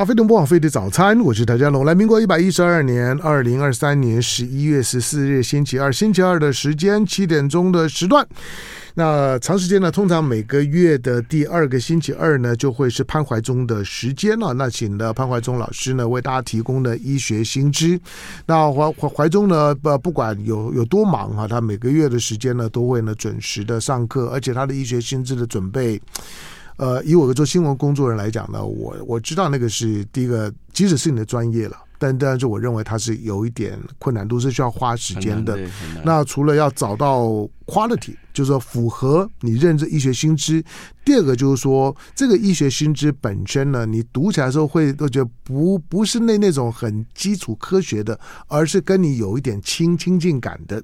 好，飞碟不枉费的早餐，我是谭家龙。来，民国一百一十二年二零二三年十一月十四日星期二，星期二的时间七点钟的时段。那长时间呢，通常每个月的第二个星期二呢，就会是潘怀忠的时间了。那请的潘怀忠老师呢，为大家提供的医学新知。那怀怀怀宗呢，不不管有有多忙哈，他每个月的时间呢，都会呢准时的上课，而且他的医学新知的准备。呃，以我做新闻工作人来讲呢，我我知道那个是第一个，即使是你的专业了，但但是我认为它是有一点困难度，是需要花时间的。那除了要找到 quality，就是说符合你认知医学新知。第二个就是说，这个医学新知本身呢，你读起来的时候会都觉得不不是那那种很基础科学的，而是跟你有一点亲亲近感的。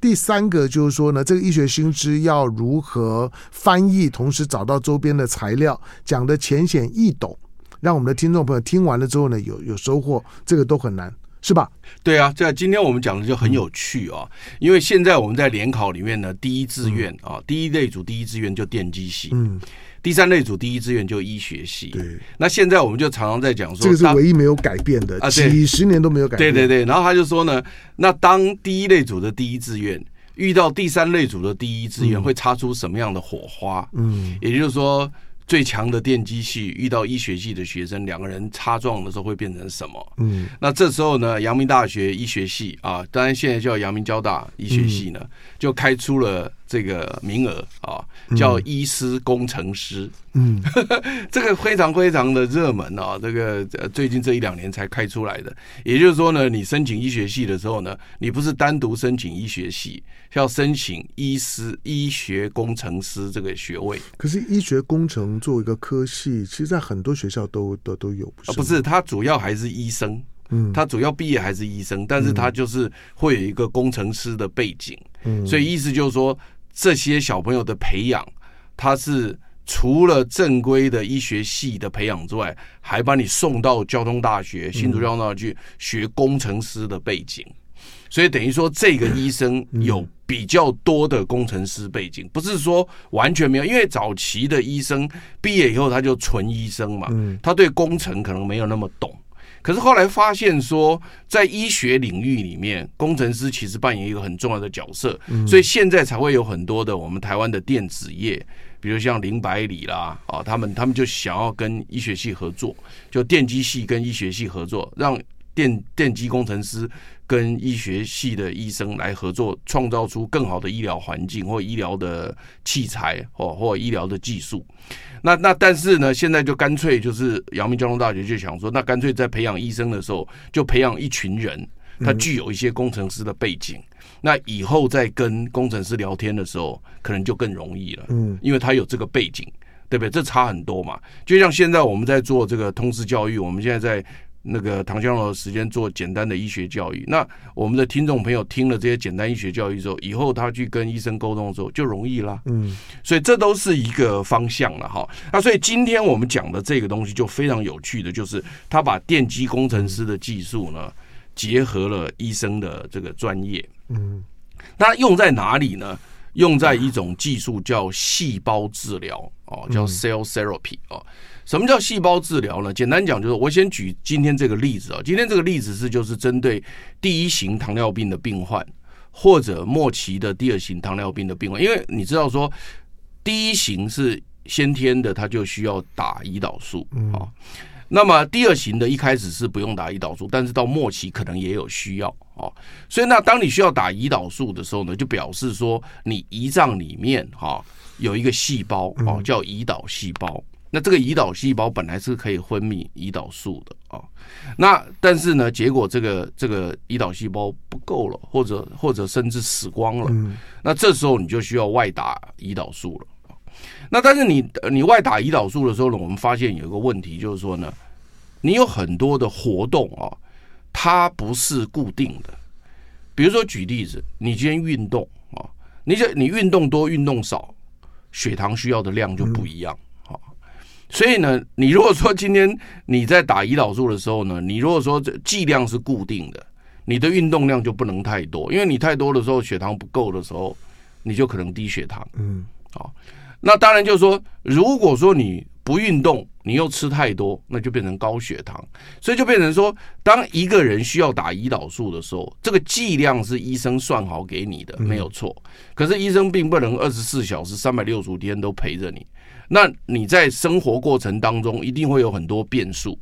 第三个就是说呢，这个医学新知要如何翻译，同时找到周边的材料，讲的浅显易懂。让我们的听众朋友听完了之后呢，有有收获，这个都很难，是吧？对啊，这今天我们讲的就很有趣啊，因为现在我们在联考里面呢，第一志愿啊，第一类组第一志愿就电机系，嗯，第三类组第一志愿就医学系。对，那现在我们就常常在讲说，这个是唯一没有改变的啊，几十年都没有改变。对对对，然后他就说呢，那当第一类组的第一志愿遇到第三类组的第一志愿，会擦出什么样的火花？嗯，也就是说。最强的电机系遇到医学系的学生，两个人擦撞的时候会变成什么？嗯，那这时候呢，阳明大学医学系啊，当然现在叫阳明交大医学系呢，就开出了。这个名额啊，叫医师工程师，嗯，这个非常非常的热门啊。这个最近这一两年才开出来的。也就是说呢，你申请医学系的时候呢，你不是单独申请医学系，要申请医师医学工程师这个学位。可是医学工程作为一个科系，其实在很多学校都都都有，不是？不是，他主要还是医生。嗯，他主要毕业还是医生，但是他就是会有一个工程师的背景。嗯，所以意思就是说。这些小朋友的培养，他是除了正规的医学系的培养之外，还把你送到交通大学、新竹交通大学去学工程师的背景，所以等于说这个医生有比较多的工程师背景，不是说完全没有，因为早期的医生毕业以后他就纯医生嘛，他对工程可能没有那么懂。可是后来发现说，在医学领域里面，工程师其实扮演一个很重要的角色，所以现在才会有很多的我们台湾的电子业，比如像林百里啦啊，他们他们就想要跟医学系合作，就电机系跟医学系合作，让电电机工程师跟医学系的医生来合作，创造出更好的医疗环境或医疗的器材或或医疗的技术。那那但是呢，现在就干脆就是阳明交通大学就想说，那干脆在培养医生的时候，就培养一群人，他具有一些工程师的背景，那以后在跟工程师聊天的时候，可能就更容易了。嗯，因为他有这个背景，对不对？这差很多嘛。就像现在我们在做这个通识教育，我们现在在。那个唐湘龙的时间做简单的医学教育，那我们的听众朋友听了这些简单医学教育之后，以后他去跟医生沟通的时候就容易啦。嗯，所以这都是一个方向了哈。那所以今天我们讲的这个东西就非常有趣的，就是他把电机工程师的技术呢结合了医生的这个专业。嗯，那用在哪里呢？用在一种技术叫细胞治疗哦，叫 cell therapy 哦。什么叫细胞治疗呢？简单讲就是，我先举今天这个例子啊。今天这个例子是就是针对第一型糖尿病的病患，或者末期的第二型糖尿病的病患。因为你知道说，第一型是先天的，他就需要打胰岛素啊。那么第二型的一开始是不用打胰岛素，但是到末期可能也有需要啊。所以那当你需要打胰岛素的时候呢，就表示说你胰脏里面哈有一个细胞啊，叫胰岛细胞。那这个胰岛细胞本来是可以分泌胰岛素的啊，那但是呢，结果这个这个胰岛细胞不够了，或者或者甚至死光了，那这时候你就需要外打胰岛素了。那但是你你外打胰岛素的时候呢，我们发现有一个问题，就是说呢，你有很多的活动啊，它不是固定的。比如说举例子，你今天运动啊，你这你运动多运动少，血糖需要的量就不一样。所以呢，你如果说今天你在打胰岛素的时候呢，你如果说这剂量是固定的，你的运动量就不能太多，因为你太多的时候血糖不够的时候，你就可能低血糖。嗯，好，那当然就是说，如果说你不运动，你又吃太多，那就变成高血糖。所以就变成说，当一个人需要打胰岛素的时候，这个剂量是医生算好给你的，没有错。可是医生并不能二十四小时、三百六十五天都陪着你。那你在生活过程当中，一定会有很多变数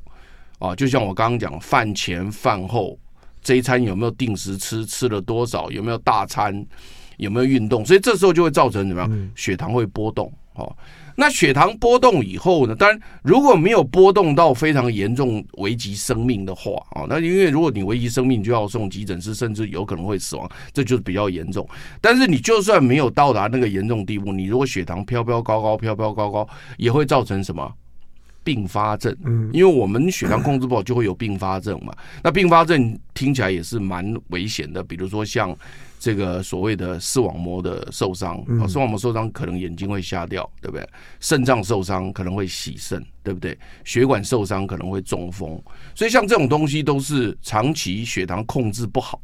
啊。就像我刚刚讲，饭前饭后这一餐有没有定时吃，吃了多少，有没有大餐，有没有运动，所以这时候就会造成怎么样？血糖会波动哦。那血糖波动以后呢？当然，如果没有波动到非常严重、危及生命的话啊，那因为如果你危及生命，就要送急诊室，甚至有可能会死亡，这就是比较严重。但是你就算没有到达那个严重地步，你如果血糖飘飘高高、飘飘高高，也会造成什么？并发症。嗯，因为我们血糖控制不好，就会有并发症嘛。那并发症听起来也是蛮危险的，比如说像。这个所谓的视网膜的受伤，啊，视网膜受伤可能眼睛会瞎掉，对不对？肾脏受伤可能会洗肾，对不对？血管受伤可能会中风，所以像这种东西都是长期血糖控制不好，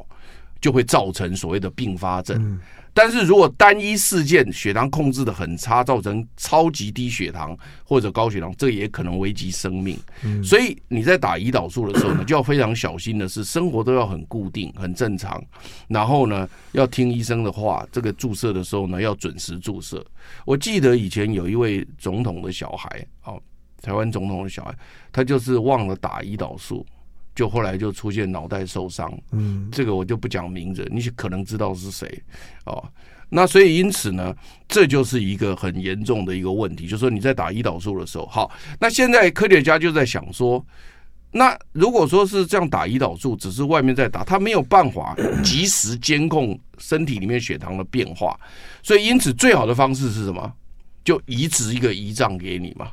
就会造成所谓的并发症。但是如果单一事件血糖控制的很差，造成超级低血糖或者高血糖，这也可能危及生命。所以你在打胰岛素的时候呢，就要非常小心的是，生活都要很固定、很正常，然后呢，要听医生的话。这个注射的时候呢，要准时注射。我记得以前有一位总统的小孩，哦，台湾总统的小孩，他就是忘了打胰岛素。就后来就出现脑袋受伤，嗯，这个我就不讲名字，你可能知道是谁哦。那所以因此呢，这就是一个很严重的一个问题，就是说你在打胰岛素的时候，好，那现在科学家就在想说，那如果说是这样打胰岛素，只是外面在打，他没有办法 及时监控身体里面血糖的变化，所以因此最好的方式是什么？就移植一个胰脏给你嘛。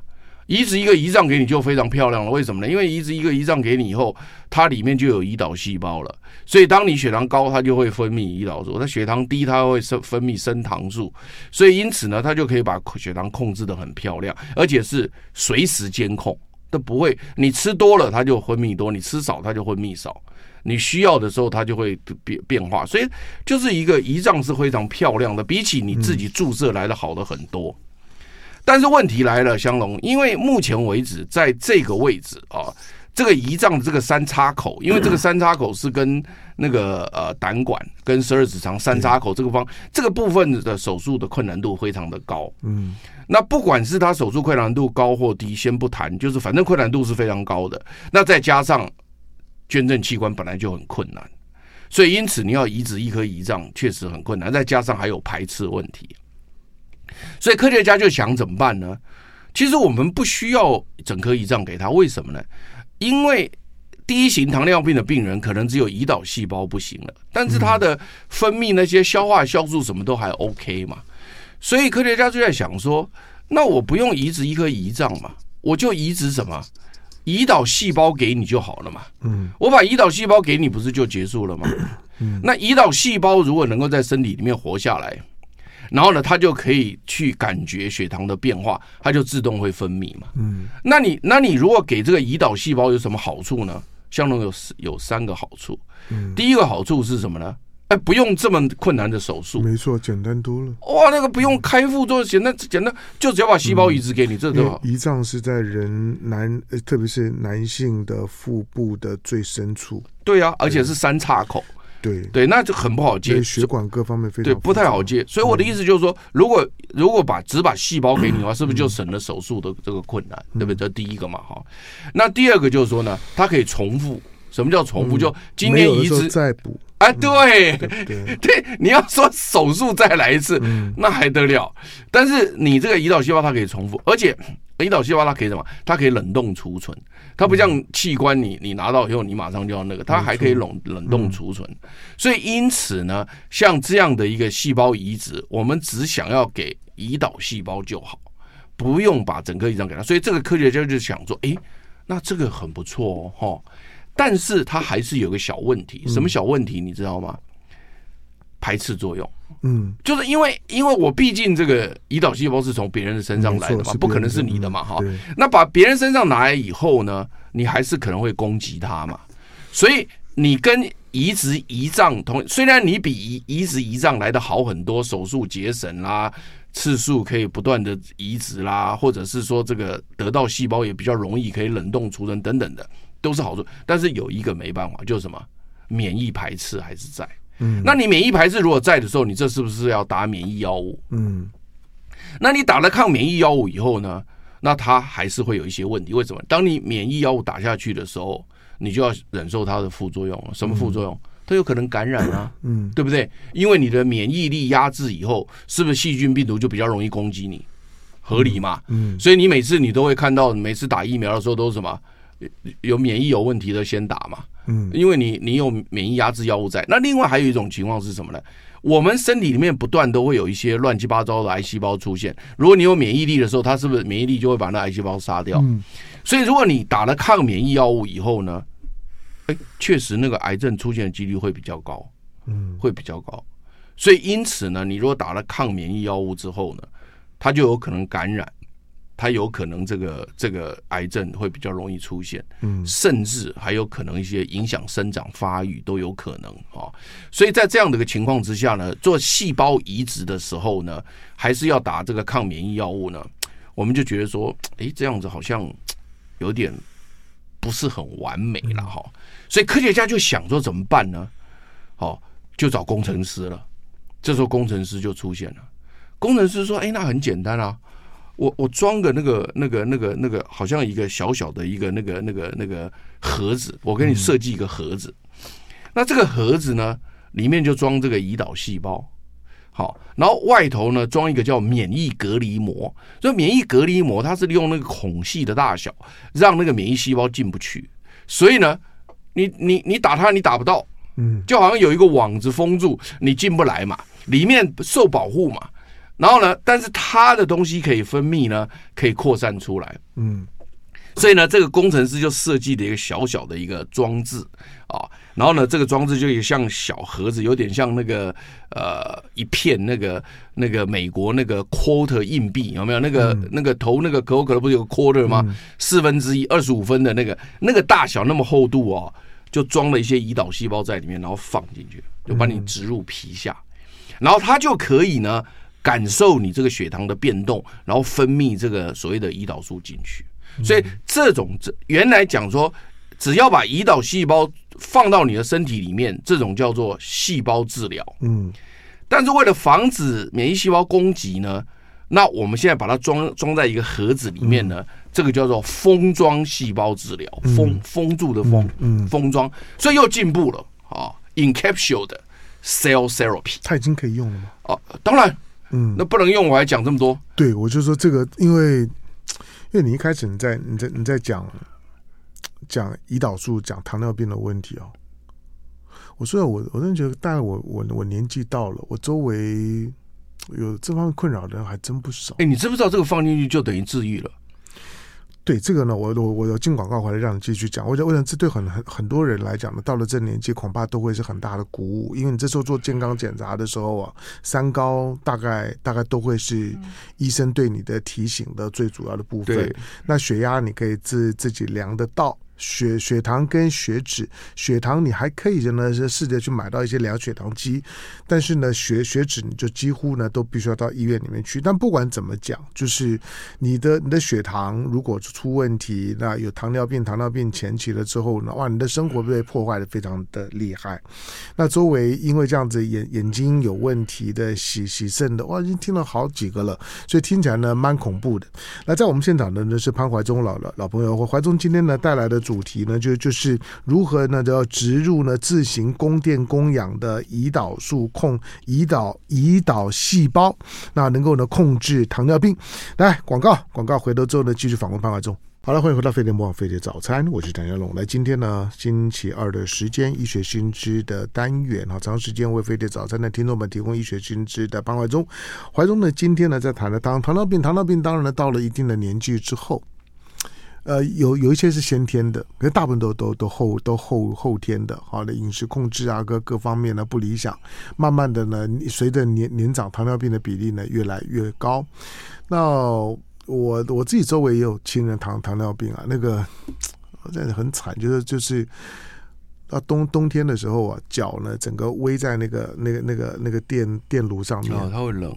移植一个胰脏给你就非常漂亮了，为什么呢？因为移植一个胰脏给你以后，它里面就有胰岛细胞了，所以当你血糖高，它就会分泌胰岛素；它血糖低，它会生分泌升糖素。所以因此呢，它就可以把血糖控制的很漂亮，而且是随时监控，都不会你吃多了它就分泌多，你吃少它就分泌少，你需要的时候它就会变变化。所以就是一个胰脏是非常漂亮的，比起你自己注射来的好的很多。但是问题来了，香龙，因为目前为止在这个位置啊，这个胰脏的这个三叉口，因为 这个三叉口是跟那个呃胆管跟十二指肠三叉口这个方这个部分的手术的困难度非常的高。嗯，那不管是他手术困难度高或低，先不谈，就是反正困难度是非常高的。那再加上捐赠器官本来就很困难，所以因此你要移植一颗胰脏确实很困难，再加上还有排斥问题。所以科学家就想怎么办呢？其实我们不需要整颗胰脏给他，为什么呢？因为第一型糖尿病的病人可能只有胰岛细胞不行了，但是他的分泌那些消化酵素什么都还 OK 嘛。所以科学家就在想说，那我不用移植一颗胰脏嘛，我就移植什么？胰岛细胞给你就好了嘛。嗯，我把胰岛细胞给你，不是就结束了吗？嗯，那胰岛细胞如果能够在身体里面活下来。然后呢，它就可以去感觉血糖的变化，它就自动会分泌嘛。嗯，那你那你如果给这个胰岛细胞有什么好处呢？相当有有三个好处。嗯，第一个好处是什么呢？哎，不用这么困难的手术。没错，简单多了。哇，那个不用开腹做简单简单，就只要把细胞移植给你，嗯、这个好。胰脏是在人男，特别是男性的腹部的最深处。对啊，而且是三叉口。对对，那就很不好接，血管各方面非常对，不太好接。所以我的意思就是说，如果如果把只把细胞给你的话，是不是就省了手术的这个困难？对不对？这第一个嘛，哈。那第二个就是说呢，它可以重复。什么叫重复？就今天移植再补。哎，对 对，你要说手术再来一次，那还得了？但是你这个胰岛细胞它可以重复，而且胰岛细胞它可以什么？它可以冷冻储存。它不像器官，你你拿到以后你马上就要那个，它还可以冷冷冻储存。所以因此呢，像这样的一个细胞移植，我们只想要给胰岛细胞就好，不用把整个胰脏给他。所以这个科学家就想说，哎，那这个很不错哦。哈但是它还是有个小问题，什么小问题你知道吗？排斥作用，嗯，就是因为因为我毕竟这个胰岛细胞是从别人的身上来的嘛，不可能是你的嘛，哈。那把别人身上拿来以后呢，你还是可能会攻击他嘛。所以你跟移植胰脏同，虽然你比移移植胰脏来的好很多，手术节省啦。次数可以不断的移植啦，或者是说这个得到细胞也比较容易可以冷冻储存等等的，都是好处。但是有一个没办法，就是什么免疫排斥还是在。嗯，那你免疫排斥如果在的时候，你这是不是要打免疫药物？嗯，那你打了抗免疫药物以后呢？那它还是会有一些问题。为什么？当你免疫药物打下去的时候，你就要忍受它的副作用了。什么副作用？它有可能感染啊，嗯，对不对？因为你的免疫力压制以后，是不是细菌病毒就比较容易攻击你？合理嘛？嗯，所以你每次你都会看到，每次打疫苗的时候都是什么？有免疫有问题的先打嘛？嗯，因为你你有免疫压制药物在。那另外还有一种情况是什么呢？我们身体里面不断都会有一些乱七八糟的癌细胞出现。如果你有免疫力的时候，它是不是免疫力就会把那癌细胞杀掉？嗯，所以如果你打了抗免疫药物以后呢，哎，确实那个癌症出现的几率会比较高，嗯，会比较高。所以因此呢，你如果打了抗免疫药物之后呢，它就有可能感染。它有可能这个这个癌症会比较容易出现，嗯，甚至还有可能一些影响生长发育都有可能啊。所以在这样的一个情况之下呢，做细胞移植的时候呢，还是要打这个抗免疫药物呢。我们就觉得说，哎，这样子好像有点不是很完美了哈。所以科学家就想说怎么办呢？哦，就找工程师了。这时候工程师就出现了。工程师说：“哎，那很简单啊。”我我装个那个那个那个那个，好像一个小小的一个那个那个那个盒子，我给你设计一个盒子。那这个盒子呢，里面就装这个胰岛细胞，好，然后外头呢装一个叫免疫隔离膜。所以免疫隔离膜它是利用那个孔隙的大小，让那个免疫细胞进不去。所以呢，你你你打它，你打不到，嗯，就好像有一个网子封住，你进不来嘛，里面受保护嘛。然后呢，但是它的东西可以分泌呢，可以扩散出来。嗯，所以呢，这个工程师就设计了一个小小的一个装置啊。然后呢，这个装置就也像小盒子，有点像那个呃一片那个那个美国那个 quarter 硬币，有没有？那个、嗯、那个投那个可口可乐不是有个 quarter 吗？嗯、四分之一，二十五分的那个那个大小那么厚度哦，就装了一些胰岛细胞在里面，然后放进去，就把你植入皮下，嗯、然后它就可以呢。感受你这个血糖的变动，然后分泌这个所谓的胰岛素进去。所以这种这原来讲说，只要把胰岛细胞放到你的身体里面，这种叫做细胞治疗。嗯，但是为了防止免疫细胞攻击呢，那我们现在把它装装在一个盒子里面呢，这个叫做封装细胞治疗，封封住的封，嗯，封装，所以又进步了啊，encapsuled cell therapy，它已经可以用了吗？哦，当然。嗯，那不能用，我还讲这么多。对，我就说这个，因为因为你一开始你在你在你在讲讲胰岛素、讲糖尿病的问题哦。我说我我真的觉得，大概我我我年纪到了，我周围有这方面困扰的人还真不少。哎，你知不知道这个放进去就等于治愈了？对这个呢，我我我有进广告回来让你继续讲。我想，我想这对很很很多人来讲呢，到了这年纪恐怕都会是很大的鼓舞，因为你这时候做健康检查的时候啊，三高大概大概都会是医生对你的提醒的最主要的部分。对那血压你可以自自己量得到。血血糖跟血脂，血糖你还可以呢，是试着去买到一些量血糖机，但是呢，血血脂你就几乎呢都必须要到医院里面去。但不管怎么讲，就是你的你的血糖如果出问题，那有糖尿病，糖尿病前期了之后呢，哇，你的生活被破坏的非常的厉害。那周围因为这样子眼眼睛有问题的洗洗肾的，哇，已经听了好几个了，所以听起来呢蛮恐怖的。那在我们现场的呢是潘怀忠老老老朋友，怀忠今天呢带来的。主题呢，就就是如何呢，就要植入呢自行供电供氧的胰岛素控胰岛胰岛细胞，那能够呢控制糖尿病。来广告广告，回头之后呢，继续访问潘怀忠。好了，欢迎回到飞碟模仿飞碟早餐，我是谭家龙。来，今天呢星期二的时间，医学新知的单元哈，长时间为飞碟早餐的听众们提供医学新知的潘怀忠。怀忠呢，今天呢在谈的当糖尿病，糖尿病当然呢到了一定的年纪之后。呃，有有一些是先天的，可是大部分都都都后都后后天的。好的饮食控制啊，各各方面呢不理想，慢慢的呢，随着年年长，糖尿病的比例呢越来越高。那我我自己周围也有亲人糖糖尿病啊，那个真的很惨，就是就是到冬冬天的时候啊，脚呢整个围在那个那个那个那个电电炉上面，它会冷。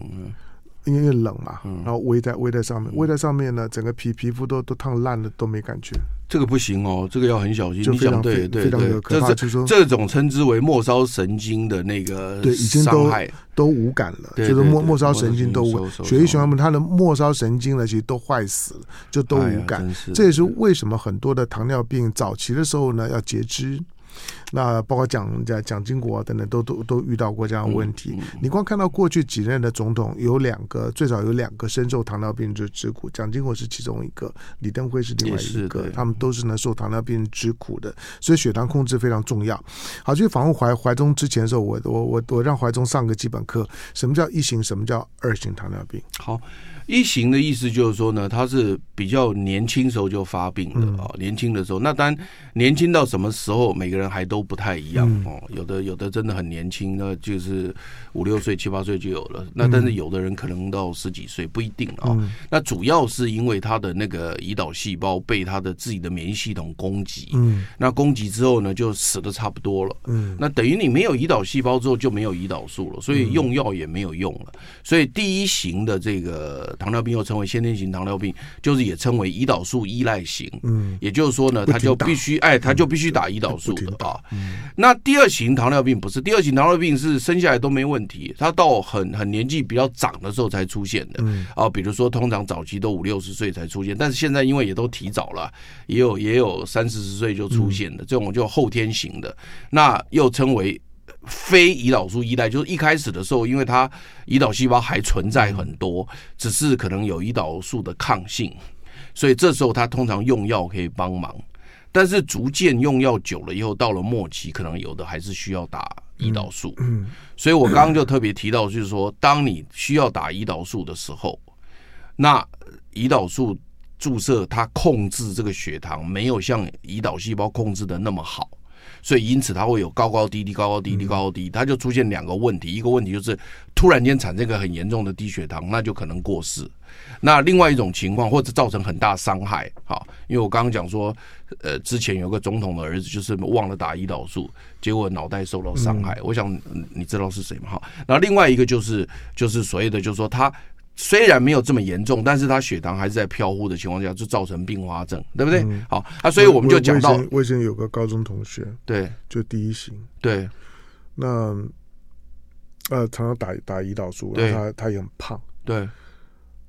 因为冷嘛，然后围在围在上面，围在上面呢，整个皮皮肤都都烫烂了，都没感觉。这个不行哦，这个要很小心。你讲对对对，这是这种称之为末梢神经的那个对，已经都都无感了，就是末末梢神经都无血液循环，它的末梢神经呢，其实都坏死了，就都无感。这也是为什么很多的糖尿病早期的时候呢，要截肢。那包括蒋蒋蒋经国等等都都都遇到过这样的问题。你光看到过去几任的总统，有两个最少有两个深受糖尿病之之苦，蒋经国是其中一个，李登辉是另外一个，他们都是能受糖尿病之苦的。所以血糖控制非常重要。好，去访问怀怀中之前的时候，我我我我让怀中上个基本课，什么叫一型，什么叫二型糖尿病？好。一型的意思就是说呢，他是比较年轻时候就发病的啊，年轻的时候，那当然年轻到什么时候，每个人还都不太一样哦。有的有的真的很年轻，那就是五六岁、七八岁就有了。那但是有的人可能到十几岁不一定啊。那主要是因为他的那个胰岛细胞被他的自己的免疫系统攻击，嗯那攻击之后呢，就死的差不多了。嗯那等于你没有胰岛细胞之后就没有胰岛素了，所以用药也没有用了。所以第一型的这个。糖尿病又称为先天型糖尿病，就是也称为胰岛素依赖型。嗯，也就是说呢，他就必须哎，他就必须打胰岛素的啊。那第二型糖尿病不是，第二型糖尿病是生下来都没问题，他到很很年纪比较长的时候才出现的。啊，比如说通常早期都五六十岁才出现，但是现在因为也都提早了，也有也有三四十岁就出现的这种就后天型的，那又称为。非胰岛素依赖，就是一开始的时候，因为它胰岛细胞还存在很多，只是可能有胰岛素的抗性，所以这时候它通常用药可以帮忙。但是逐渐用药久了以后，到了末期，可能有的还是需要打胰岛素。嗯所以我刚刚就特别提到，就是说，当你需要打胰岛素的时候，那胰岛素注射它控制这个血糖，没有像胰岛细胞控制的那么好。所以，因此它会有高高低低、高高低低、高高低，它就出现两个问题。一个问题就是突然间产生一个很严重的低血糖，那就可能过世。那另外一种情况，或者造成很大伤害。好，因为我刚刚讲说，呃，之前有个总统的儿子就是忘了打胰岛素，结果脑袋受到伤害。我想你知道是谁吗？好，然后另外一个就是就是所谓的，就是说他。虽然没有这么严重，但是他血糖还是在飘忽的情况下，就造成并发症，对不对？嗯、好啊，所以我们就讲到，我以前有个高中同学，对，就第一型，对，那呃，常常打打胰岛素，对。他他也很胖，对，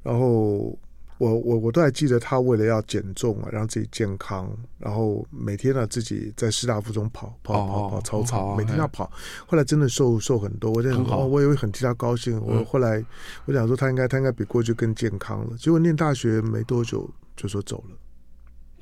然后。我我我都还记得他为了要减重啊，让自己健康，然后每天呢自己在师大附中跑跑跑跑操场，每天要跑。后来真的瘦瘦很多，我就很哦，我也会很替他高兴。我后来我想说他应该他应该比过去更健康了。结果念大学没多久就说走了。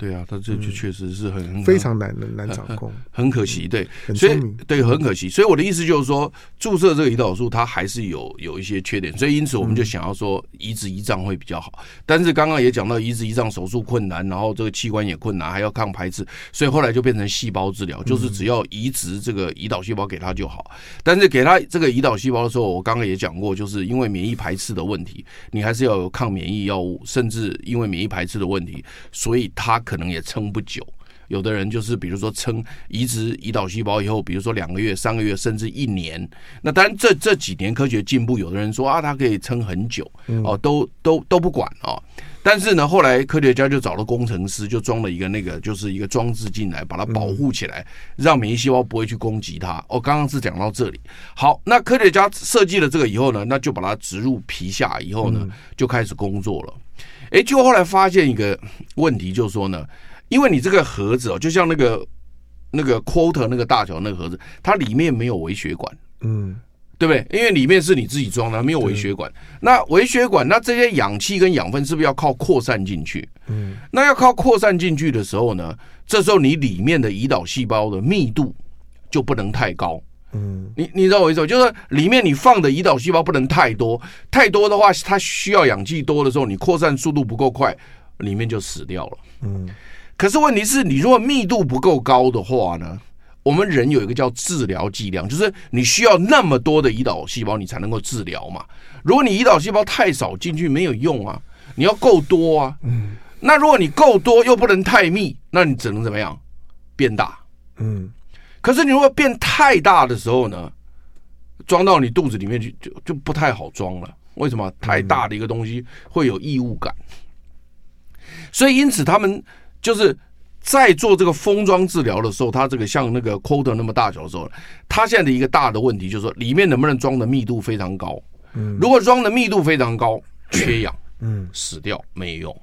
对啊，他这就确实是很非常难的难掌控，很可惜。对，所以对很可惜。所以我的意思就是说，注射这个胰岛素它还是有有一些缺点，所以因此我们就想要说移植胰脏会比较好。但是刚刚也讲到移植胰脏手术困难，然后这个器官也困难，还要抗排斥，所以后来就变成细胞治疗，就是只要移植这个胰岛细胞给他就好。但是给他这个胰岛细胞的时候，我刚刚也讲过，就是因为免疫排斥的问题，你还是要有抗免疫药物，甚至因为免疫排斥的问题，所以他。可能也撑不久，有的人就是比如说撑移植胰岛细胞以后，比如说两个月、三个月，甚至一年。那当然这这几年科学进步，有的人说啊，他可以撑很久哦，都都都不管哦。但是呢，后来科学家就找了工程师，就装了一个那个就是一个装置进来，把它保护起来，让免疫细胞不会去攻击它。哦，刚刚是讲到这里。好，那科学家设计了这个以后呢，那就把它植入皮下以后呢，就开始工作了。哎，就后来发现一个问题，就是说呢，因为你这个盒子哦，就像那个那个 quarter 那个大小那个盒子，它里面没有微血管，嗯，对不对？因为里面是你自己装的，没有微血管。那微血管，那这些氧气跟养分是不是要靠扩散进去？嗯，那要靠扩散进去的时候呢，这时候你里面的胰岛细胞的密度就不能太高。嗯，你你知道我意思吗？就是里面你放的胰岛细胞不能太多，太多的话，它需要氧气多的时候，你扩散速度不够快，里面就死掉了。嗯，可是问题是你如果密度不够高的话呢？我们人有一个叫治疗剂量，就是你需要那么多的胰岛细胞，你才能够治疗嘛。如果你胰岛细胞太少进去没有用啊，你要够多啊。嗯，那如果你够多又不能太密，那你只能怎么样？变大。嗯。可是你如果变太大的时候呢，装到你肚子里面去就就不太好装了。为什么？太大的一个东西会有异物感。所以因此他们就是在做这个封装治疗的时候，它这个像那个 quarter 那么大小的时候，它现在的一个大的问题就是说，里面能不能装的密度非常高？嗯，如果装的密度非常高，缺氧，嗯，死掉没用。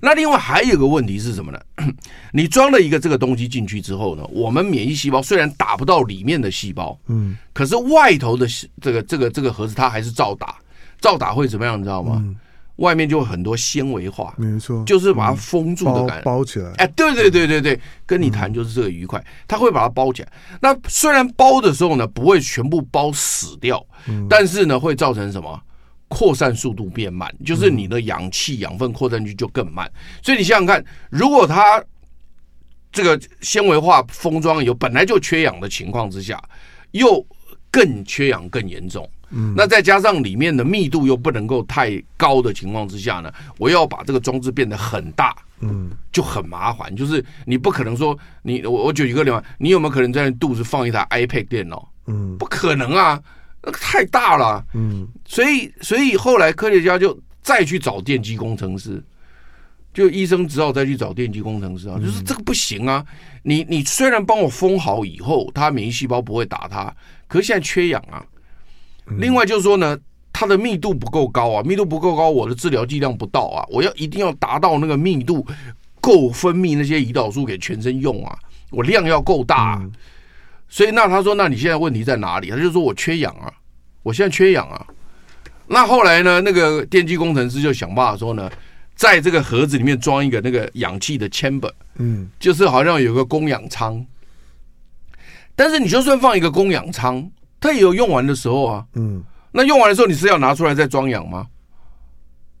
那另外还有一个问题是什么呢？你装了一个这个东西进去之后呢，我们免疫细胞虽然打不到里面的细胞，嗯，可是外头的这个这个这个盒子它还是照打，照打会怎么样？你知道吗？嗯、外面就会很多纤维化，没错，就是把它封住的感觉，包起来。哎，对对对对对，跟你谈就是这个愉快，它会把它包起来。那虽然包的时候呢，不会全部包死掉，但是呢，会造成什么？扩散速度变慢，就是你的氧气养分扩散去就更慢。所以你想想看，如果它这个纤维化封装有本来就缺氧的情况之下，又更缺氧更严重，嗯，那再加上里面的密度又不能够太高的情况之下呢，我要把这个装置变得很大，嗯，就很麻烦。就是你不可能说你我我举一个例子，你有没有可能在肚子放一台 iPad 电脑？嗯，不可能啊。那个太大了，嗯，所以所以后来科学家就再去找电机工程师，就医生只好再去找电机工程师啊，就是这个不行啊，你你虽然帮我封好以后，它免疫细胞不会打它，可是现在缺氧啊。另外就是说呢，它的密度不够高啊，密度不够高，我的治疗剂量不到啊，我要一定要达到那个密度够分泌那些胰岛素给全身用啊，我量要够大啊。所以那他说，那你现在问题在哪里？他就说我缺氧啊，我现在缺氧啊。那后来呢，那个电机工程师就想办法说呢，在这个盒子里面装一个那个氧气的 chamber，嗯，就是好像有个供氧舱。但是你就算放一个供氧舱，它也有用完的时候啊，嗯，那用完的时候你是要拿出来再装氧吗？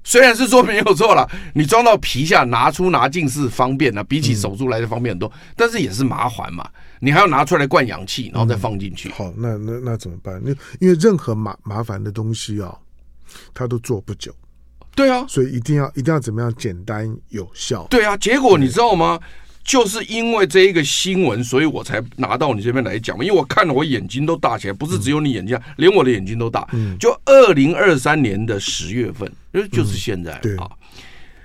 虽然是说没有错了，你装到皮下拿出拿进是方便的，比起手术来的方便很多，但是也是麻烦嘛。你还要拿出来灌氧气，然后再放进去。好，那那那怎么办？因为因为任何麻麻烦的东西啊，它都做不久。对啊，所以一定要一定要怎么样简单有效？对啊，结果你知道吗？就是因为这一个新闻，所以我才拿到你这边来讲嘛。因为我看了，我眼睛都大起来，不是只有你眼睛，连我的眼睛都大。嗯就二零二三年的十月份，就就是现在啊，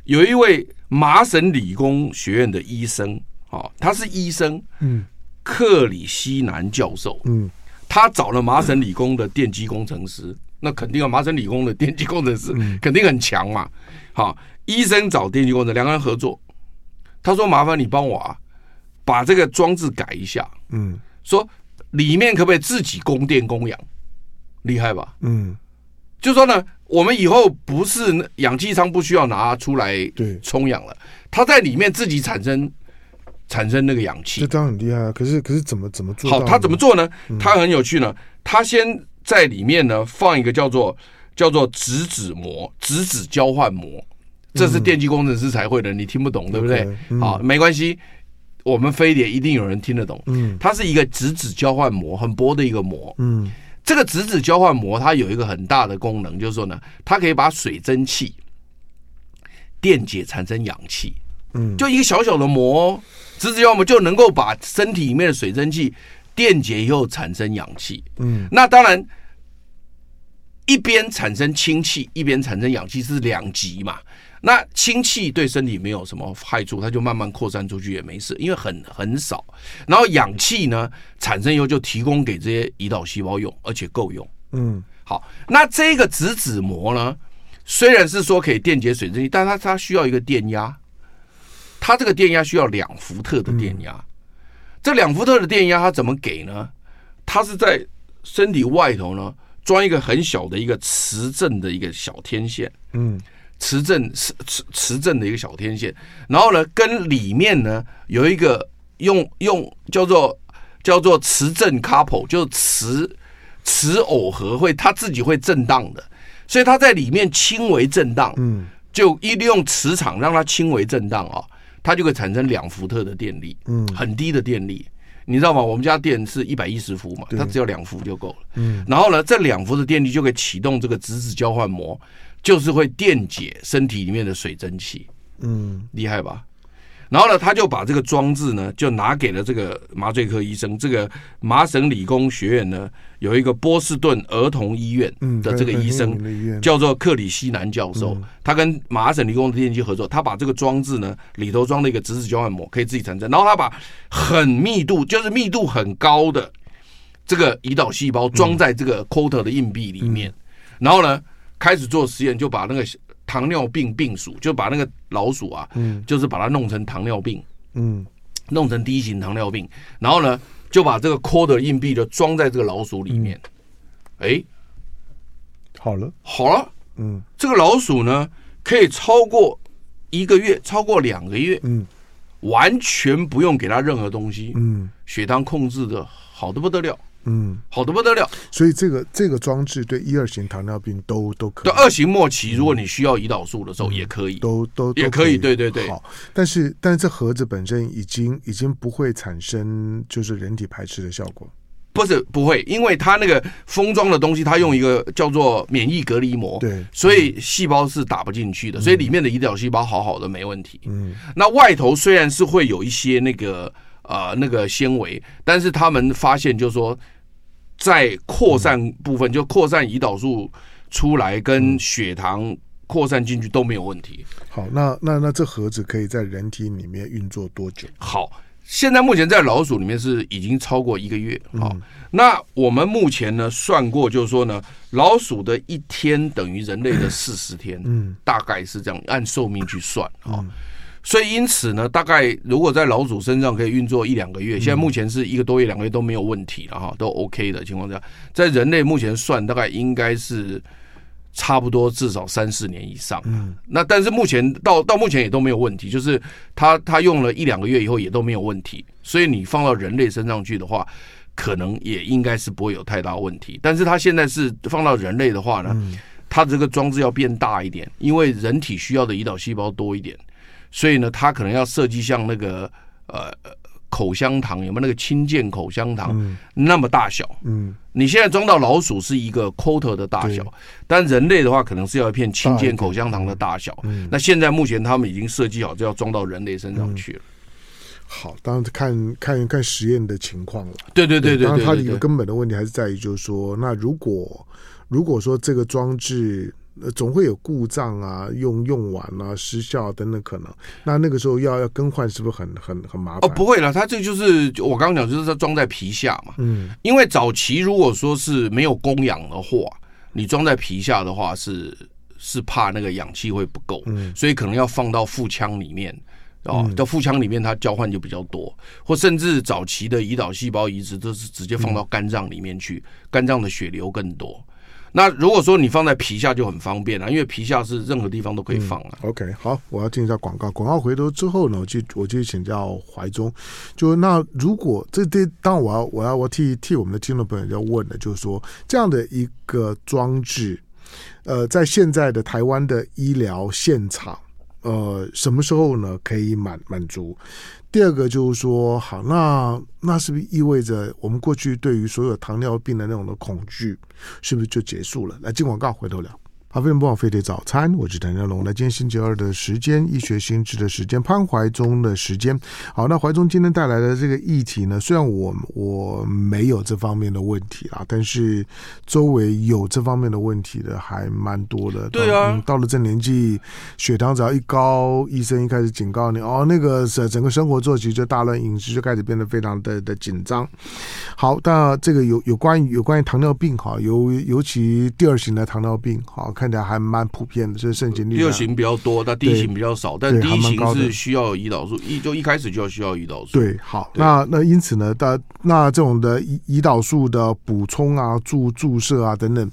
有一位麻省理工学院的医生啊，他是医生，嗯，克里希南教授，嗯，他找了麻省理工的电机工程师，那肯定啊，麻省理工的电机工程师肯定很强嘛。好，医生找电机工程，两个人合作。他说：“麻烦你帮我啊，把这个装置改一下。嗯，说里面可不可以自己供电供氧？厉害吧？嗯，就说呢，我们以后不是氧气舱不需要拿出来对充氧了，它在里面自己产生产生那个氧气，这当然很厉害啊。可是可是怎么怎么做？好，他怎么做呢？他很有趣呢。他先在里面呢放一个叫做叫做质子膜，质子交换膜。”这是电机工程师才会的，你听不懂对不对？好，没关系，我们飞碟一定有人听得懂。嗯，它是一个质子交换膜，很薄的一个膜。嗯，这个质子交换膜它有一个很大的功能，就是说呢，它可以把水蒸气电解产生氧气。嗯，就一个小小的膜，质子膜就能够把身体里面的水蒸气电解以后产生氧气。嗯，那当然。一边产生氢气，一边产生氧气是两极嘛？那氢气对身体没有什么害处，它就慢慢扩散出去也没事，因为很很少。然后氧气呢产生以后就提供给这些胰岛细胞用，而且够用。嗯，好，那这个质子膜呢，虽然是说可以电解水蒸气，但它它需要一个电压，它这个电压需要两伏特的电压。这两伏特的电压它怎么给呢？它是在身体外头呢。装一个很小的一个磁振的一个小天线，嗯，磁振磁磁磁振的一个小天线，然后呢，跟里面呢有一个用用叫做叫做磁振 couple，就是磁磁耦合会它自己会震荡的，所以它在里面轻微震荡，嗯，就一利用磁场让它轻微震荡啊，它就会产生两伏特的电力，嗯，很低的电力。你知道吗？我们家电是一百一十伏嘛，它只要两伏就够了。嗯，然后呢，这两伏的电力就可以启动这个质子交换膜，就是会电解身体里面的水蒸气。嗯，厉害吧？然后呢，他就把这个装置呢，就拿给了这个麻醉科医生。这个麻省理工学院呢，有一个波士顿儿童医院的这个医生，叫做克里希南教授。他跟麻省理工的电机合作，他把这个装置呢，里头装了一个质子交换膜，可以自己产生。然后他把很密度，就是密度很高的这个胰岛细胞装在这个 quarter 的硬币里面，然后呢，开始做实验，就把那个。糖尿病病鼠就把那个老鼠啊，嗯，就是把它弄成糖尿病，嗯，弄成第一型糖尿病，然后呢，就把这个 quarter 硬币就装在这个老鼠里面，哎、嗯，好了，好了，嗯，这个老鼠呢，可以超过一个月，超过两个月，嗯，完全不用给它任何东西，嗯，血糖控制的好的不得了。嗯，好的不得了。所以这个这个装置对一二型糖尿病都都可以。对二型末期，如果你需要胰岛素的时候，也可以，都都也可以。对对对。好，但是但是这盒子本身已经已经不会产生就是人体排斥的效果。不是不会，因为它那个封装的东西，它用一个叫做免疫隔离膜，对，所以细胞是打不进去的，所以里面的胰岛细胞好好的没问题。嗯，那外头虽然是会有一些那个。啊、呃，那个纤维，但是他们发现，就是说，在扩散部分，就扩散胰岛素出来，跟血糖扩散进去都没有问题。好，那那那这盒子可以在人体里面运作多久？好，现在目前在老鼠里面是已经超过一个月。好，嗯、那我们目前呢算过，就是说呢，老鼠的一天等于人类的 四十天，嗯，大概是这样，按寿命去算啊。嗯所以因此呢，大概如果在老鼠身上可以运作一两个月，现在目前是一个多月、两个月都没有问题了哈，都 OK 的情况下，在人类目前算大概应该是差不多至少三四年以上。嗯，那但是目前到到目前也都没有问题，就是他他用了一两个月以后也都没有问题，所以你放到人类身上去的话，可能也应该是不会有太大问题。但是它现在是放到人类的话呢，他这个装置要变大一点，因为人体需要的胰岛细胞多一点。所以呢，它可能要设计像那个呃口香糖，有没有那个清健口香糖、嗯、那么大小？嗯，你现在装到老鼠是一个 quarter 的大小，但人类的话可能是要一片清健口香糖的大小。嗯，那现在目前他们已经设计好，就要装到人类身上去了。嗯、好，当然看看看实验的情况了。对对对对，对，当然它的一个根本的问题还是在于，就是说，那如果如果说这个装置。呃，总会有故障啊，用用完啊，失效等等可能。那那个时候要要更换，是不是很很很麻烦？哦，不会了，它这就是我刚刚讲，就是它装在皮下嘛。嗯，因为早期如果说是没有供氧的话，你装在皮下的话是是怕那个氧气会不够，嗯，所以可能要放到腹腔里面哦，到腹腔里面它交换就比较多，或甚至早期的胰岛细胞移植都是直接放到肝脏里面去，肝脏的血流更多。那如果说你放在皮下就很方便了，因为皮下是任何地方都可以放啊。OK，好，我要听一下广告。广告回头之后呢，我就我就请教怀中，就那如果这这，当我要我要我替替我们的听众朋友要问的，就是说这样的一个装置，呃，在现在的台湾的医疗现场，呃，什么时候呢可以满满足？第二个就是说，好，那那是不是意味着我们过去对于所有糖尿病的那种的恐惧，是不是就结束了？来进广告，回头聊。好，非常不好，非得早餐，我是谭家龙。那今天星期二的时间，医学新知的时间，潘怀忠的时间。好，那怀忠今天带来的这个议题呢，虽然我我没有这方面的问题啊，但是周围有这方面的问题的还蛮多的。对啊，到了这年纪，血糖只要一高，医生一开始警告你哦，那个整整个生活作息就大乱，饮食就开始变得非常的的紧张。好，那这个有有关于有关于糖尿病哈，尤尤其第二型的糖尿病好。看起来还蛮普遍的，就是盛行率。第二型比较多，但第一型比较少。但第一型是需要胰岛素，一就一开始就要需要胰岛素。对，好，那那因此呢，那那这种的胰胰岛素的补充啊、注注射啊等等，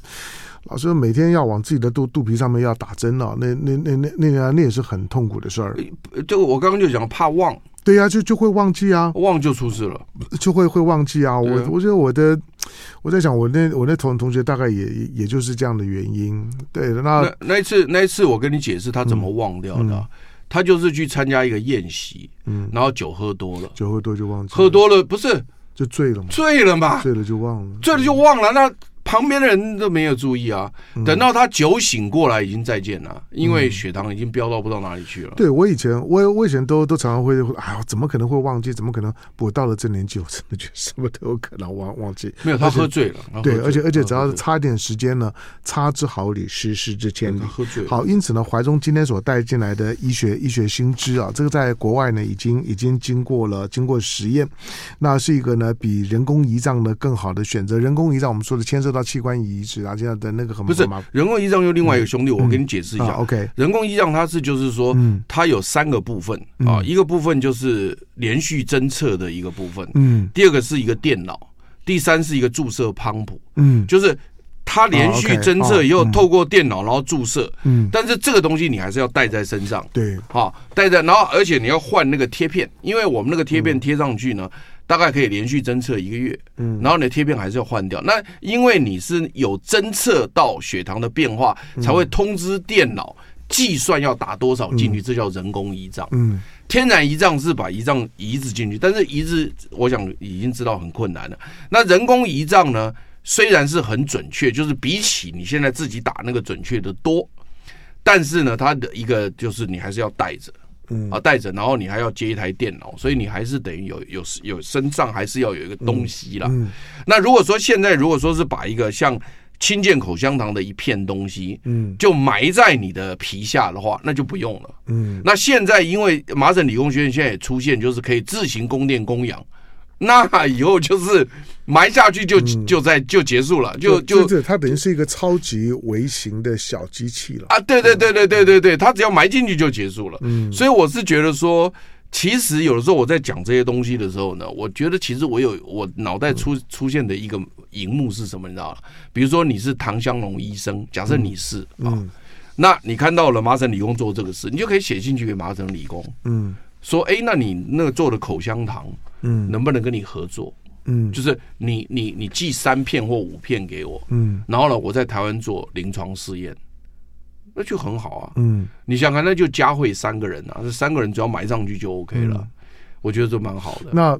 老师每天要往自己的肚肚皮上面要打针啊，那那那那那那也是很痛苦的事儿。这个我刚刚就讲怕忘。对呀、啊，就就会忘记啊，忘就出事了，就会会忘记啊。啊。我我觉得我的，我在想我那我那同同学大概也也就是这样的原因。对，那那，那一次那一次我跟你解释他怎么忘掉的，嗯嗯、他就是去参加一个宴席，嗯，然后酒喝多了，酒喝多就忘记，喝多了不是就醉了吗，醉了嘛，醉了就忘了，醉了就忘了那。旁边的人都没有注意啊。等到他酒醒过来，已经再见了，因为血糖已经飙到不知道哪里去了。对，我以前，我我以前都都常常会，哎呀，怎么可能会忘记？怎么可能？我到了这年纪，我真的觉得什么都有可能忘忘记。没有，他喝醉了。对，而且而且只要是差一点时间呢，差之毫厘，失失之千里。喝醉。好，因此呢，怀中今天所带进来的医学医学新知啊，这个在国外呢，已经已经经过了经过实验，那是一个呢比人工胰脏呢更好的选择。人工胰脏我们说的牵涉到器官移植啊，这样的那个很不是人工胰脏又另外一个兄弟，嗯、我给你解释一下。嗯啊、OK，人工胰脏它是就是说，嗯、它有三个部分、嗯、啊，一个部分就是连续侦测的一个部分，嗯，第二个是一个电脑，第三是一个注射泵，嗯，就是它连续侦测以后透过电脑然后注射，嗯，但是这个东西你还是要带在身上，对，好带在，然后而且你要换那个贴片，因为我们那个贴片贴上去呢。嗯大概可以连续侦测一个月，嗯，然后你的贴片还是要换掉。那因为你是有侦测到血糖的变化，才会通知电脑计算要打多少进去，这叫人工胰脏。嗯，天然胰脏是把胰脏移植进去，但是移植我想已经知道很困难了。那人工胰脏呢，虽然是很准确，就是比起你现在自己打那个准确的多，但是呢，它的一个就是你还是要带着。嗯啊，带着，然后你还要接一台电脑，所以你还是等于有有有身上还是要有一个东西啦。嗯嗯、那如果说现在如果说是把一个像清健口香糖的一片东西，嗯，就埋在你的皮下的话，那就不用了。嗯，那现在因为麻省理工学院现在也出现，就是可以自行供电供氧。那以后就是埋下去就就在就结束了，就就是它等于是一个超级微型的小机器了啊！对对对对对对对，它只要埋进去就结束了。嗯，所以我是觉得说，其实有的时候我在讲这些东西的时候呢，我觉得其实我有我脑袋出出现的一个荧幕是什么，你知道吗？比如说你是唐香龙医生，假设你是啊，那你看到了麻省理工做这个事，你就可以写进去给麻省理工，嗯，说哎，那你那个做的口香糖。嗯，能不能跟你合作？嗯，就是你你你寄三片或五片给我，嗯，然后呢，我在台湾做临床试验，那就很好啊。嗯，你想看，那就佳慧三个人啊，这三个人只要埋上去就 OK 了，嗯、我觉得这蛮好的。那。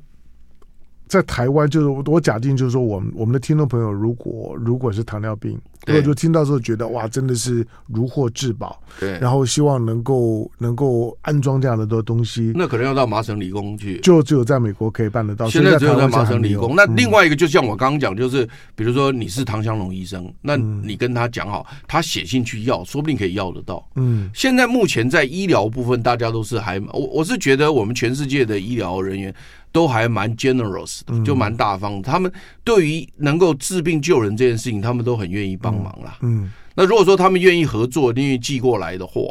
在台湾，就是我假定，就是说，我们我们的听众朋友，如果如果是糖尿病，或者就听到之后觉得哇，真的是如获至宝，对，然后希望能够能够安装这样的多东西，那可能要到麻省理工去，就只有在美国可以办得到。现在只有在麻省理工。那另外一个，就像我刚刚讲，就是比如说你是唐湘龙医生，那你跟他讲好，他写信去要，说不定可以要得到。嗯，现在目前在医疗部分，大家都是还我我是觉得我们全世界的医疗人员。都还蛮 generous 的，就蛮大方。他们对于能够治病救人这件事情，他们都很愿意帮忙啦。嗯，那如果说他们愿意合作，愿意寄过来的话，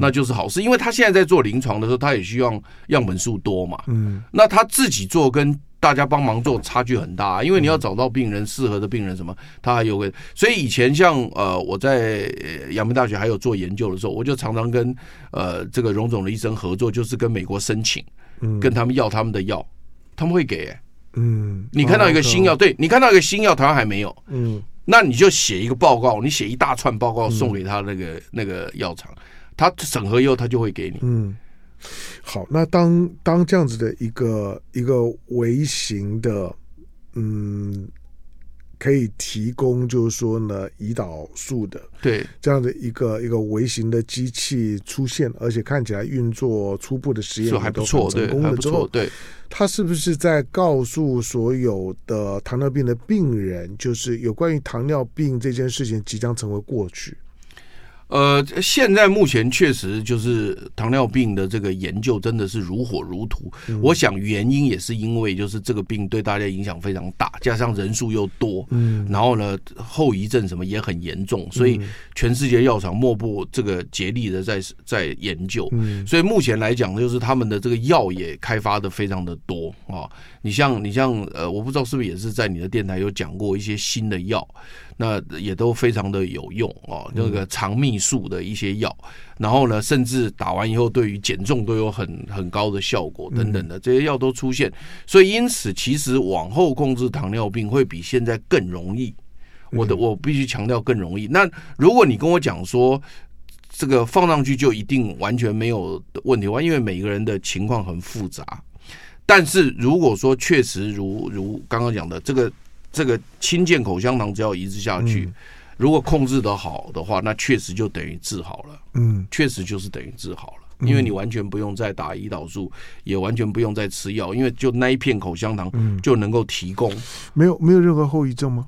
那就是好事。因为他现在在做临床的时候，他也需要样本数多嘛。嗯，那他自己做跟大家帮忙做差距很大，因为你要找到病人适合的病人什么，他还有个。所以以前像呃我在阳明大学还有做研究的时候，我就常常跟呃这个荣总的医生合作，就是跟美国申请，跟他们要他们的药。他们会给、欸，嗯，你看到一个新药，对，你看到一个新药，台湾还没有，嗯，那你就写一个报告，你写一大串报告送给他那个、嗯、那个药厂，他审核以后他就会给你，嗯，好，那当当这样子的一个一个微型的，嗯。可以提供，就是说呢，胰岛素的对这样的一个一个微型的机器出现，而且看起来运作初步的实验还不错，成功了之后，对，他是不是在告诉所有的糖尿病的病人，就是有关于糖尿病这件事情即将成为过去？呃，现在目前确实就是糖尿病的这个研究真的是如火如荼。嗯、我想原因也是因为就是这个病对大家影响非常大，加上人数又多，嗯，然后呢后遗症什么也很严重，所以全世界药厂莫不这个竭力的在在研究。嗯，所以目前来讲，就是他们的这个药也开发的非常的多啊。你像你像呃，我不知道是不是也是在你的电台有讲过一些新的药。那也都非常的有用哦，那个肠泌素的一些药，然后呢，甚至打完以后对于减重都有很很高的效果等等的，这些药都出现，所以因此其实往后控制糖尿病会比现在更容易。我的我必须强调更容易。那如果你跟我讲说这个放上去就一定完全没有问题的话，因为每个人的情况很复杂。但是如果说确实如如刚刚讲的这个。这个清健口香糖只要移植下去，嗯、如果控制的好的话，那确实就等于治好了。嗯，确实就是等于治好了。因为你完全不用再打胰岛素，也完全不用再吃药，因为就那一片口香糖就能够提供，没有没有任何后遗症吗？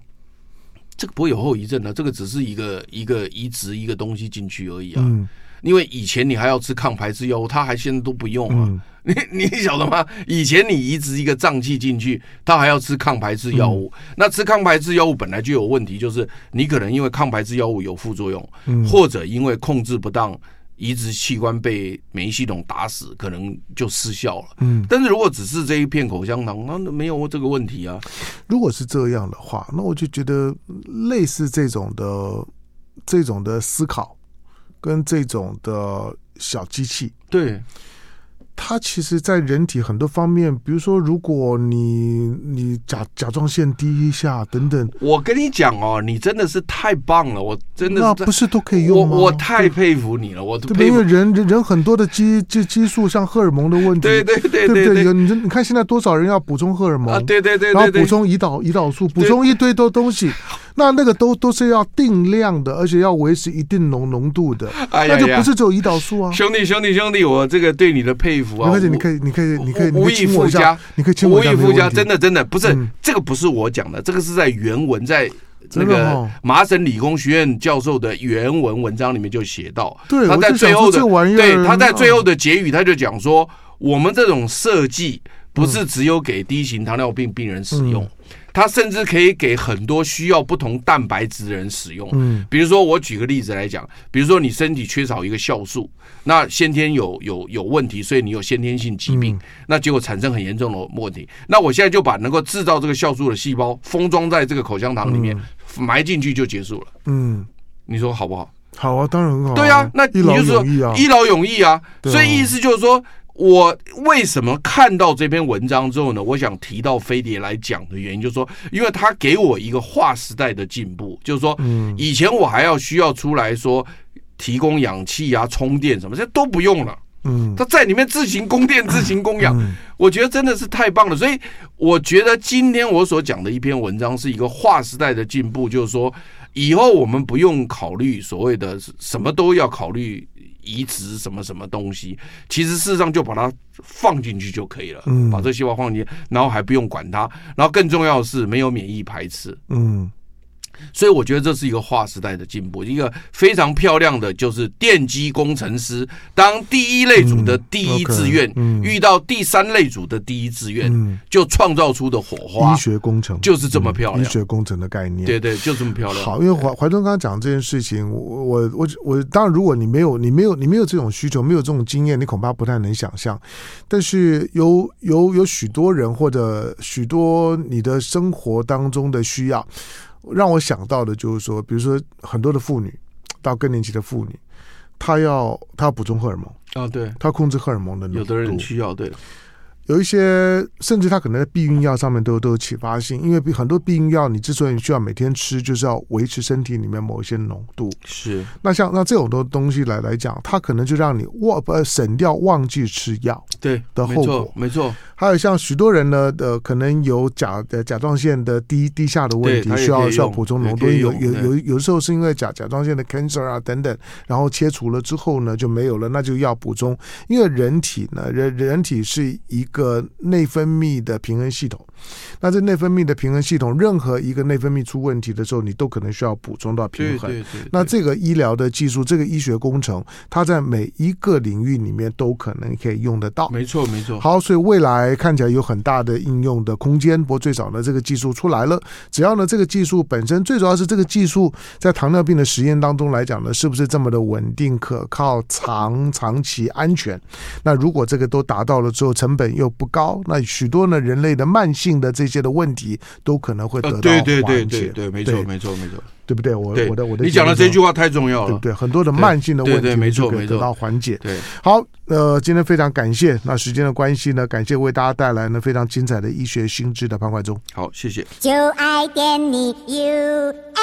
这个不会有后遗症的，这个只是一个一个移植一个东西进去而已啊。因为以前你还要吃抗排斥药物，他还现在都不用啊。你你晓得吗？以前你移植一个脏器进去，他还要吃抗排斥药物，那吃抗排斥药物本来就有问题，就是你可能因为抗排斥药物有副作用，或者因为控制不当。移植器官被免疫系统打死，可能就失效了。嗯，但是如果只是这一片口香糖，那没有这个问题啊。如果是这样的话，那我就觉得类似这种的这种的思考，跟这种的小机器，对。它其实，在人体很多方面，比如说，如果你你甲甲状腺低一下等等，我跟你讲哦，你真的是太棒了，我真的那不是都可以用吗？我，我太佩服你了，我因为人人很多的激激激素，像荷尔蒙的问题，对对对对，对不对？有你你看现在多少人要补充荷尔蒙啊？对对对，然后补充胰岛胰岛素，补充一堆多东西。那那个都都是要定量的，而且要维持一定浓浓度的，哎、呀呀那就不是只有胰岛素啊。兄弟兄弟兄弟，我这个对你的佩服啊！而且你可以你可以你可以无以复加，你可以无以复加，真的真的不是、嗯、这个不是我讲的，这个是在原文在那个麻省理工学院教授的原文文章里面就写到，对，他在最后的对他在最后的结语他就讲说，我们这种设计不是只有给第一型糖尿病病人使用。嗯它甚至可以给很多需要不同蛋白质的人使用。嗯，比如说我举个例子来讲，比如说你身体缺少一个酵素，那先天有有有问题，所以你有先天性疾病，那结果产生很严重的问题。那我现在就把能够制造这个酵素的细胞封装在这个口香糖里面，埋进去就结束了。嗯，你说好不好？好啊，当然很好。对啊，那你就是说一劳永逸啊。所以意思就是说。我为什么看到这篇文章之后呢？我想提到飞碟来讲的原因，就是说，因为它给我一个划时代的进步，就是说，以前我还要需要出来说提供氧气啊、充电什么，这都不用了。嗯，他在里面自行供电、自行供氧，我觉得真的是太棒了。所以，我觉得今天我所讲的一篇文章是一个划时代的进步，就是说，以后我们不用考虑所谓的什么都要考虑。移植什么什么东西，其实事实上就把它放进去就可以了，嗯，把这细胞放进去，然后还不用管它，然后更重要的是没有免疫排斥，嗯。所以我觉得这是一个划时代的进步，一个非常漂亮的，就是电机工程师当第一类组的第一志愿遇到第三类组的第一志愿，就创造出的火花。医学工程就是这么漂亮，医学工程的概念，对对，就这么漂亮。好，因为怀怀东刚刚讲这件事情，我我我我当然，如果你没有你没有你没有这种需求，没有这种经验，你恐怕不太能想象。但是有有有许多人或者许多你的生活当中的需要。让我想到的就是说，比如说很多的妇女，到更年期的妇女，她要她要补充荷尔蒙啊，对，她控制荷尔蒙的，有的人需要，对。有一些甚至它可能在避孕药上面都都有启发性，因为很多避孕药你之所以需要每天吃，就是要维持身体里面某一些浓度。是。那像那这种多东西来来讲，它可能就让你忘呃省掉忘记吃药对的后果。没错。没错。还有像许多人呢，呃，可能有甲呃甲状腺的低低下的问题，需要需要补充浓度。有有有有时候是因为甲甲状腺的 cancer 啊等等，然后切除了之后呢就没有了，那就要补充。因为人体呢人人体是一个内分泌的平衡系统，那这内分泌的平衡系统，任何一个内分泌出问题的时候，你都可能需要补充到平衡。对对对那这个医疗的技术，这个医学工程，它在每一个领域里面都可能可以用得到。没错，没错。好，所以未来看起来有很大的应用的空间。不过最早呢，这个技术出来了，只要呢这个技术本身，最主要是这个技术在糖尿病的实验当中来讲呢，是不是这么的稳定、可靠、长长期安全？那如果这个都达到了之后，成本又不高。那许多呢，人类的慢性的这些的问题都可能会得到缓解。对对对对，没错没错没错，对不对？我我的我的，你讲的这句话太重要了，对不对？很多的慢性的问题就可以得到缓解。对，好，呃，今天非常感谢。那时间的关系呢，感谢为大家带来呢非常精彩的医学新知的潘怀忠。好，谢谢。就爱点你 UFO。